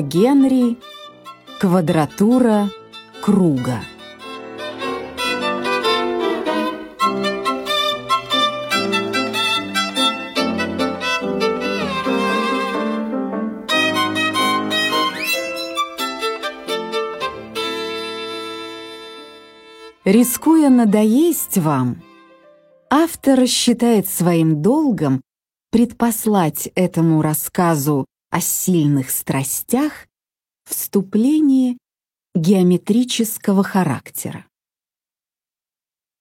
Генри «Квадратура круга». Рискуя надоесть вам, автор считает своим долгом предпослать этому рассказу о сильных страстях вступление геометрического характера.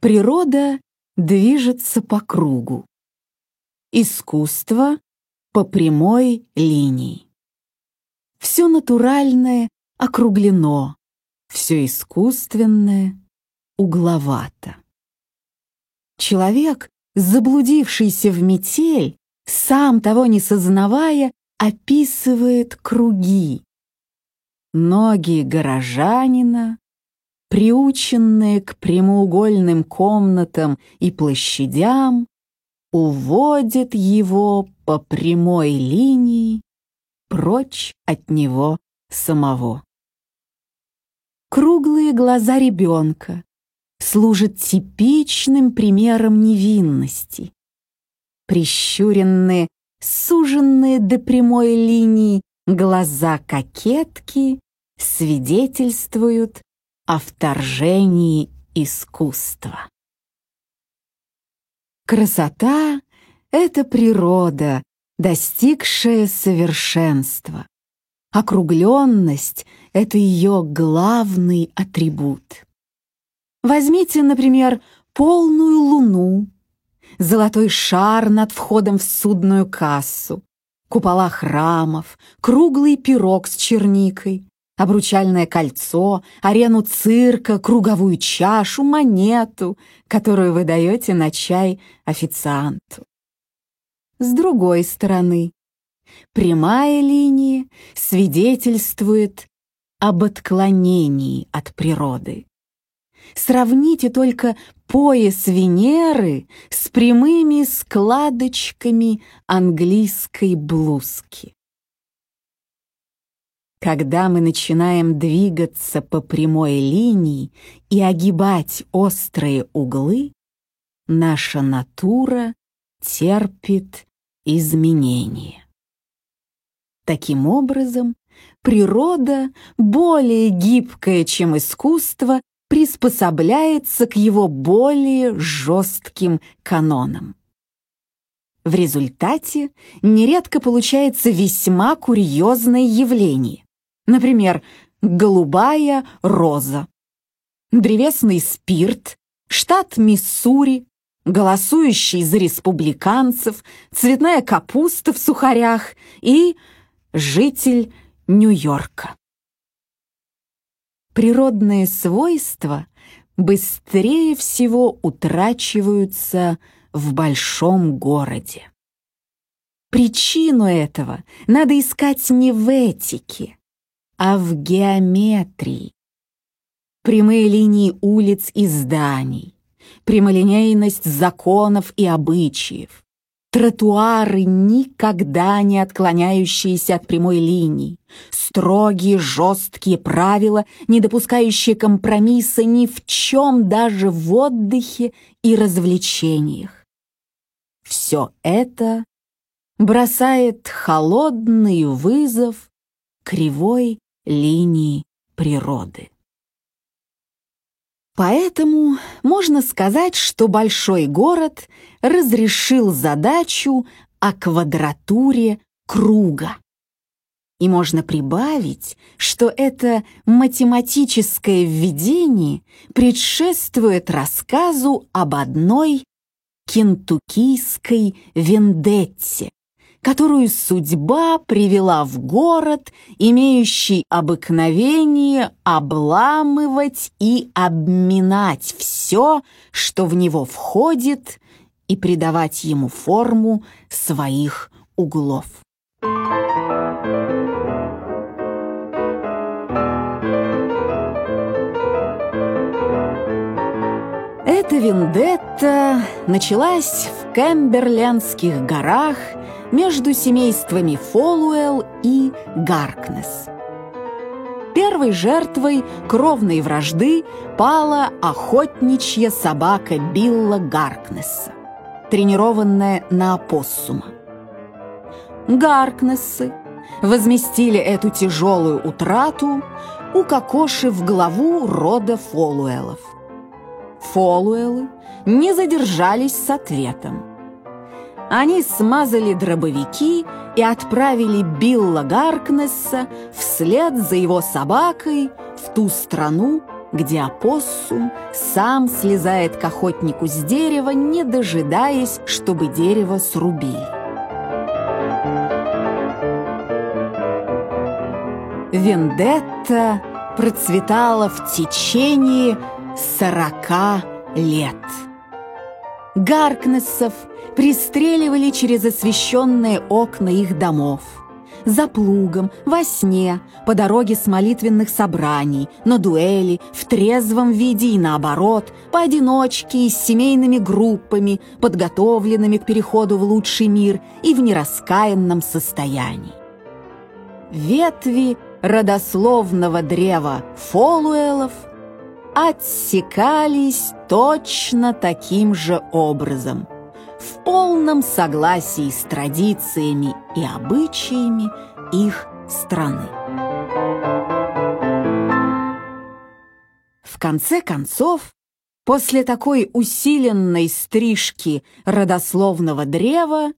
Природа движется по кругу, искусство — по прямой линии. Все натуральное округлено, все искусственное угловато. Человек, заблудившийся в метель, сам того не сознавая, описывает круги. Ноги горожанина, приученные к прямоугольным комнатам и площадям, уводят его по прямой линии прочь от него самого. Круглые глаза ребенка служат типичным примером невинности. Прищуренные суженные до прямой линии глаза кокетки свидетельствуют о вторжении искусства. Красота — это природа, достигшая совершенства. Округленность — это ее главный атрибут. Возьмите, например, полную луну золотой шар над входом в судную кассу, купола храмов, круглый пирог с черникой, обручальное кольцо, арену цирка, круговую чашу, монету, которую вы даете на чай официанту. С другой стороны, прямая линия свидетельствует об отклонении от природы. Сравните только пояс Венеры с прямыми складочками английской блузки. Когда мы начинаем двигаться по прямой линии и огибать острые углы, наша натура терпит изменения. Таким образом, природа более гибкая, чем искусство, приспособляется к его более жестким канонам. В результате нередко получается весьма курьезное явление. Например, голубая роза, древесный спирт, штат Миссури, голосующий за республиканцев, цветная капуста в сухарях и житель Нью-Йорка природные свойства быстрее всего утрачиваются в большом городе. Причину этого надо искать не в этике, а в геометрии. Прямые линии улиц и зданий, прямолинейность законов и обычаев, тротуары, никогда не отклоняющиеся от прямой линии, строгие, жесткие правила, не допускающие компромисса ни в чем, даже в отдыхе и развлечениях. Все это бросает холодный вызов кривой линии природы. Поэтому можно сказать, что большой город разрешил задачу о квадратуре круга. И можно прибавить, что это математическое введение предшествует рассказу об одной кентуккийской вендетте, которую судьба привела в город, имеющий обыкновение обламывать и обминать все, что в него входит, и придавать ему форму своих углов. Эта вендетта началась в Кемберлендских горах между семействами Фолуэлл и Гаркнес. Первой жертвой кровной вражды пала охотничья собака Билла Гаркнесса, тренированная на опоссума. Гаркнессы возместили эту тяжелую утрату, укокошив главу рода Фолуэлов. Фолуэлы не задержались с ответом. Они смазали дробовики и отправили Билла Гаркнесса вслед за его собакой в ту страну, где опоссум сам слезает к охотнику с дерева, не дожидаясь, чтобы дерево срубили. Вендетта процветала в течение сорока лет. Гаркнессов пристреливали через освещенные окна их домов. За плугом, во сне, по дороге с молитвенных собраний, на дуэли, в трезвом виде и наоборот, поодиночке и с семейными группами, подготовленными к переходу в лучший мир и в нераскаянном состоянии. Ветви родословного древа Фолуэлов отсекались точно таким же образом, в полном согласии с традициями и обычаями их страны. В конце концов, после такой усиленной стрижки родословного древа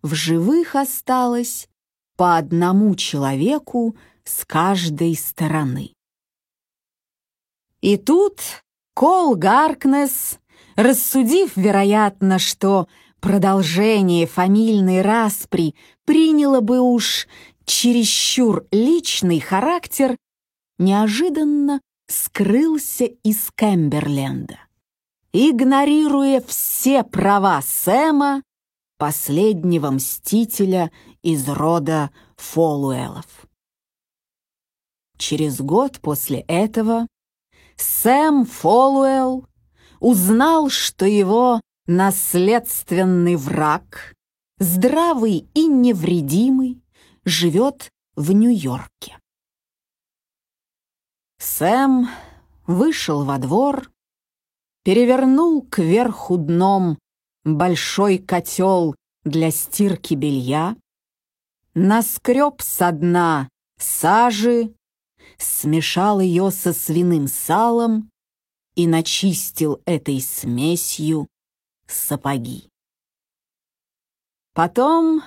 в живых осталось по одному человеку с каждой стороны. И тут Кол Гаркнес, рассудив, вероятно, что продолжение фамильной распри приняло бы уж чересчур личный характер, неожиданно скрылся из Кэмберленда, игнорируя все права Сэма, последнего мстителя из рода Фолуэлов. Через год после этого Сэм Фолуэлл узнал, что его наследственный враг, здравый и невредимый, живет в Нью-Йорке. Сэм вышел во двор, перевернул кверху дном большой котел для стирки белья, наскреб со дна сажи смешал ее со свиным салом и начистил этой смесью сапоги. Потом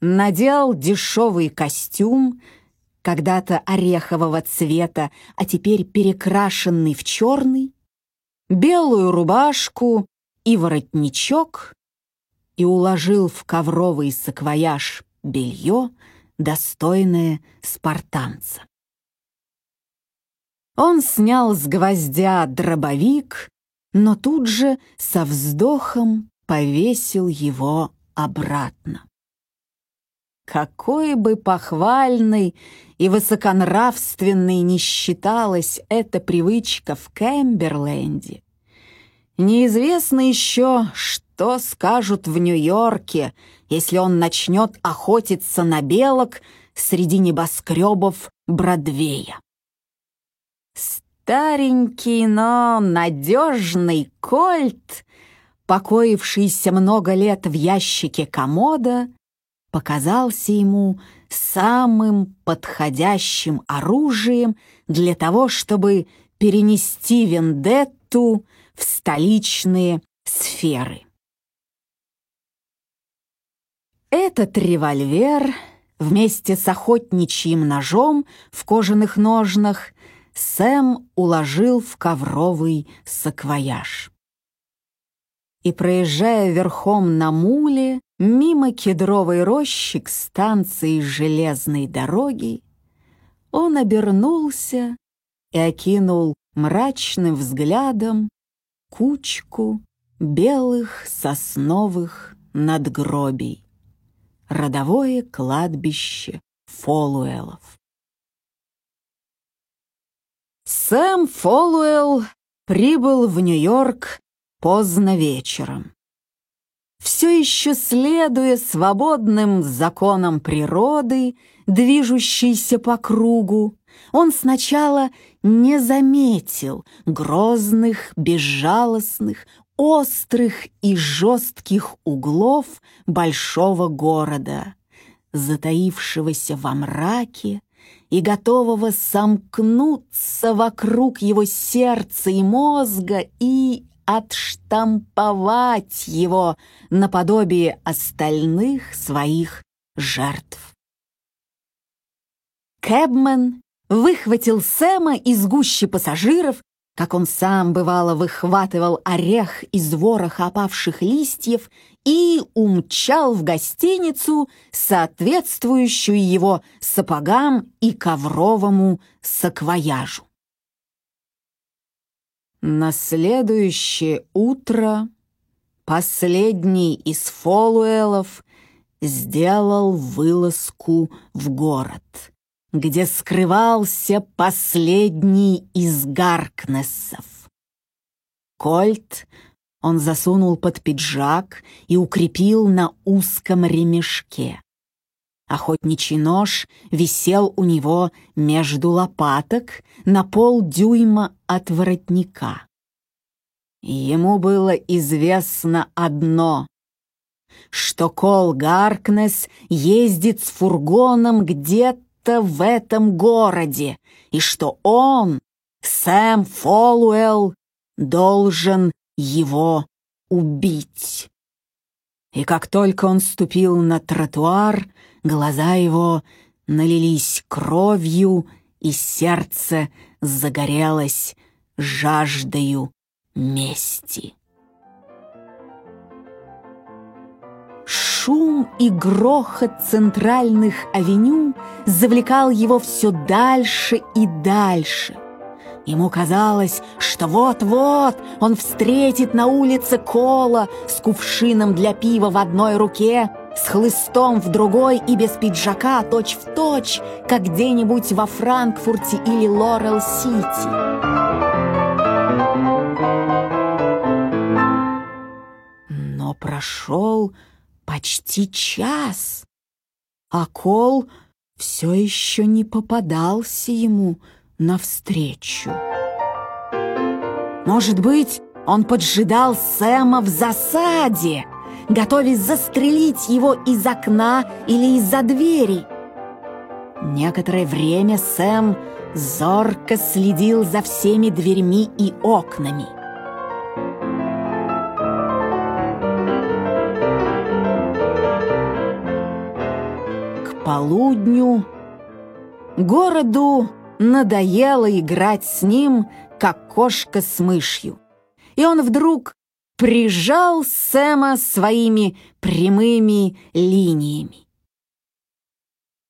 надел дешевый костюм, когда-то орехового цвета, а теперь перекрашенный в черный, белую рубашку и воротничок и уложил в ковровый саквояж белье, достойное спартанца. Он снял с гвоздя дробовик, но тут же со вздохом повесил его обратно. Какой бы похвальной и высоконравственной не считалась эта привычка в Кэмберленде, неизвестно еще, что скажут в Нью-Йорке, если он начнет охотиться на белок среди небоскребов Бродвея. Старенький, но надежный кольт, покоившийся много лет в ящике комода, показался ему самым подходящим оружием для того, чтобы перенести вендетту в столичные сферы. Этот револьвер вместе с охотничьим ножом в кожаных ножнах Сэм уложил в ковровый саквояж. И, проезжая верхом на муле, мимо кедровой рощи к станции железной дороги, он обернулся и окинул мрачным взглядом кучку белых сосновых надгробий. Родовое кладбище Фолуэлов. Сэм Фолуэлл прибыл в Нью-Йорк поздно вечером. Все еще следуя свободным законам природы, движущейся по кругу, он сначала не заметил грозных, безжалостных, острых и жестких углов большого города, затаившегося во мраке и готового сомкнуться вокруг его сердца и мозга и отштамповать его наподобие остальных своих жертв. Кэбмен выхватил Сэма из гущи пассажиров, как он сам, бывало, выхватывал орех из вороха опавших листьев и умчал в гостиницу, соответствующую его сапогам и ковровому саквояжу. На следующее утро последний из фолуэлов сделал вылазку в город, где скрывался последний из Гаркнессов. Кольт он засунул под пиджак и укрепил на узком ремешке. Охотничий нож висел у него между лопаток на полдюйма от воротника. Ему было известно одно, что Кол Гаркнес ездит с фургоном где-то в этом городе, и что он, Сэм Фолуэлл, должен его убить. И как только он ступил на тротуар, глаза его налились кровью, и сердце загорелось жаждою мести. Шум и грохот центральных авеню завлекал его все дальше и дальше — Ему казалось, что вот-вот он встретит на улице Кола с кувшином для пива в одной руке, с хлыстом в другой и без пиджака точь-в-точь, точь, как где-нибудь во Франкфурте или Лорел-Сити. Но прошел почти час, а Кол все еще не попадался ему, навстречу. Может быть, он поджидал Сэма в засаде, готовясь застрелить его из окна или из-за двери. Некоторое время Сэм зорко следил за всеми дверьми и окнами. Полудню городу надоело играть с ним, как кошка с мышью. И он вдруг прижал Сэма своими прямыми линиями.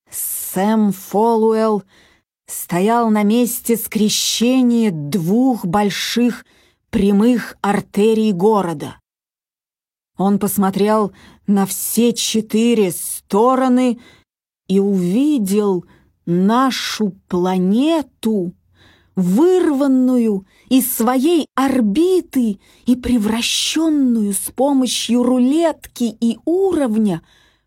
Сэм Фолуэлл стоял на месте скрещения двух больших прямых артерий города. Он посмотрел на все четыре стороны и увидел, нашу планету, вырванную из своей орбиты и превращенную с помощью рулетки и уровня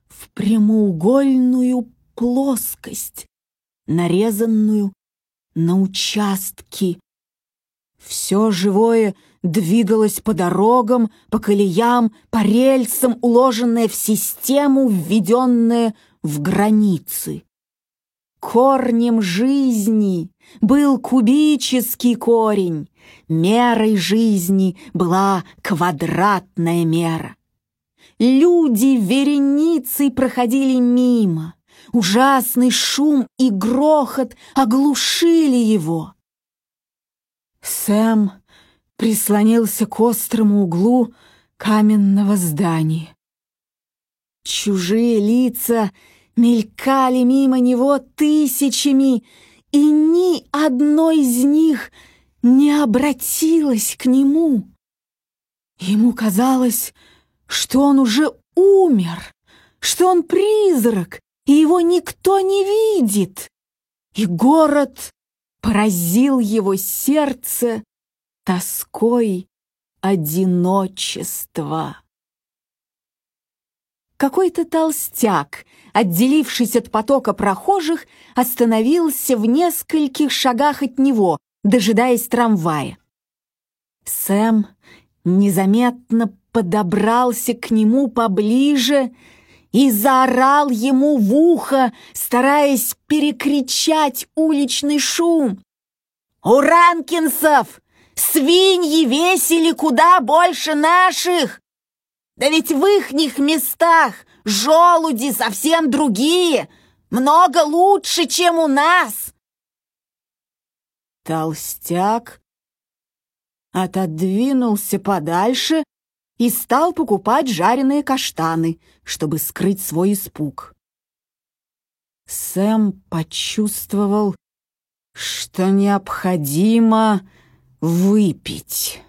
в прямоугольную плоскость, нарезанную на участки. Все живое двигалось по дорогам, по колеям, по рельсам, уложенное в систему, введенное в границы. Корнем жизни был кубический корень, мерой жизни была квадратная мера. Люди вереницей проходили мимо, ужасный шум и грохот оглушили его. Сэм прислонился к острому углу каменного здания. Чужие лица мелькали мимо него тысячами, и ни одной из них не обратилась к нему. Ему казалось, что он уже умер, что он призрак, и его никто не видит. И город поразил его сердце тоской одиночества. Какой-то толстяк, отделившись от потока прохожих, остановился в нескольких шагах от него, дожидаясь трамвая. Сэм незаметно подобрался к нему поближе и заорал ему в ухо, стараясь перекричать уличный шум. «У Ранкинсов свиньи весили куда больше наших! Да ведь в ихних местах желуди совсем другие, много лучше, чем у нас!» Толстяк отодвинулся подальше и стал покупать жареные каштаны, чтобы скрыть свой испуг. Сэм почувствовал, что необходимо выпить.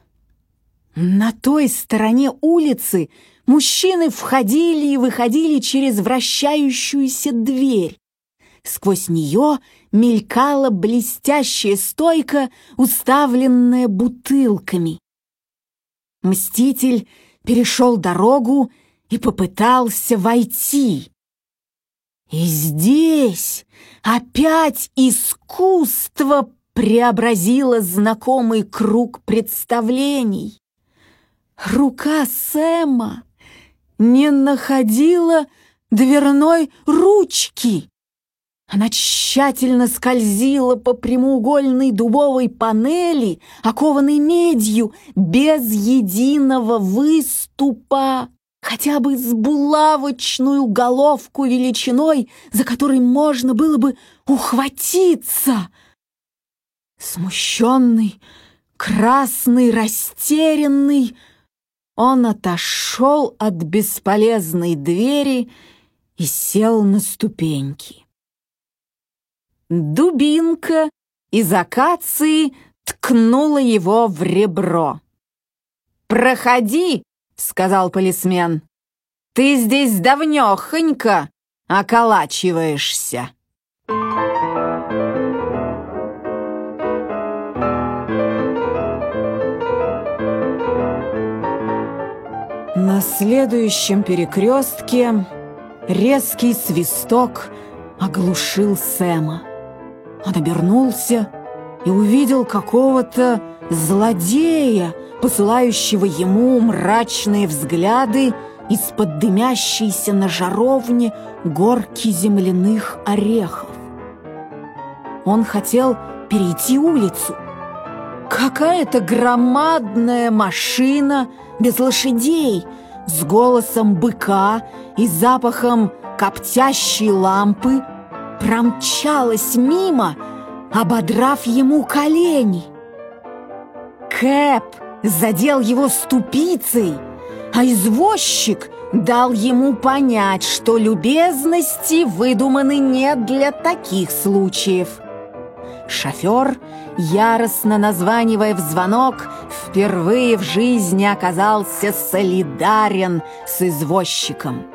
На той стороне улицы мужчины входили и выходили через вращающуюся дверь. Сквозь нее мелькала блестящая стойка, уставленная бутылками. Мститель перешел дорогу и попытался войти. И здесь опять искусство преобразило знакомый круг представлений. Рука Сэма не находила дверной ручки. Она тщательно скользила по прямоугольной дубовой панели, окованной медью, без единого выступа, хотя бы с булавочную головку величиной, за которой можно было бы ухватиться. Смущенный, красный, растерянный, он отошел от бесполезной двери и сел на ступеньки. Дубинка из акации ткнула его в ребро. «Проходи!» — сказал полисмен. «Ты здесь давнёхонько околачиваешься». На следующем перекрестке резкий свисток оглушил Сэма. Он обернулся и увидел какого-то злодея, посылающего ему мрачные взгляды из-под дымящейся на жаровне горки земляных орехов. Он хотел перейти улицу. Какая-то громадная машина без лошадей, с голосом быка и запахом коптящей лампы промчалась мимо, ободрав ему колени. Кэп задел его ступицей, а извозчик дал ему понять, что любезности выдуманы не для таких случаев. Шофер, яростно названивая в звонок, впервые в жизни оказался солидарен с извозчиком.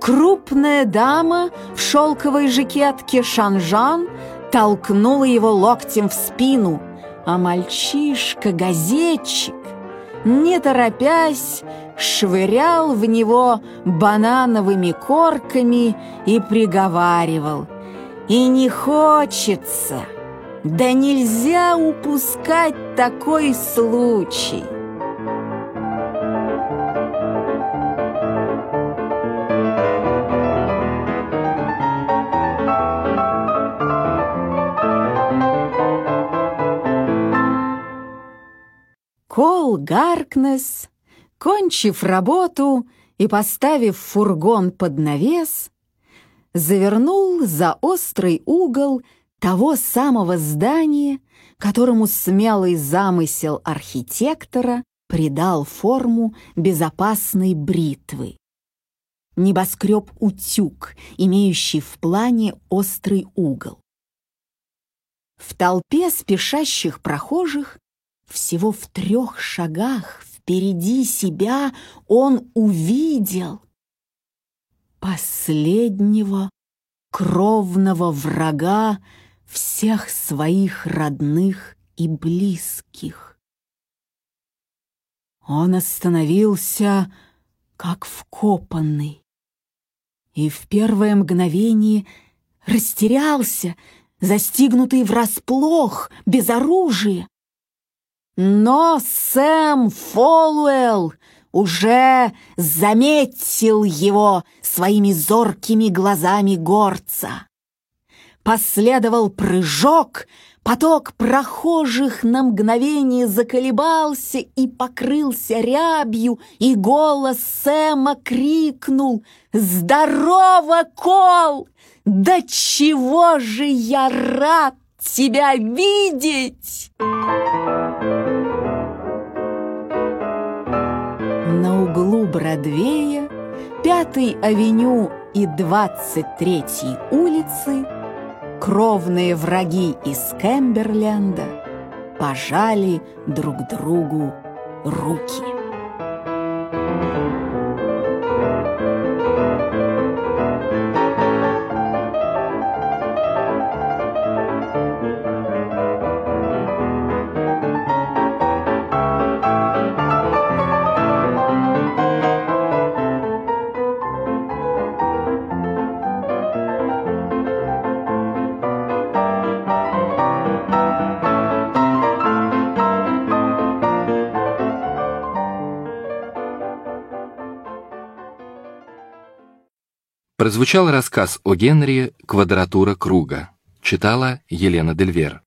Крупная дама в шелковой жакетке Шанжан толкнула его локтем в спину, а мальчишка-газетчик, не торопясь, швырял в него банановыми корками и приговаривал «И не хочется, да нельзя упускать такой случай!» Кол Гаркнес, кончив работу и поставив фургон под навес, завернул за острый угол того самого здания, которому смелый замысел архитектора придал форму безопасной бритвы. Небоскреб-утюг, имеющий в плане острый угол. В толпе спешащих прохожих всего в трех шагах впереди себя он увидел последнего кровного врага всех своих родных и близких. Он остановился, как вкопанный. И в первое мгновение растерялся, застигнутый врасплох, без оружия. Но Сэм Фолуэлл уже заметил его своими зоркими глазами горца. Последовал прыжок, поток прохожих на мгновение заколебался и покрылся рябью, и голос Сэма крикнул «Здорово, Кол! Да чего же я рад тебя видеть!» На углу Бродвея, Пятой авеню и 23-й улицы кровные враги из Кэмберленда пожали друг другу руки. Прозвучал рассказ о Генри «Квадратура круга». Читала Елена Дельвер.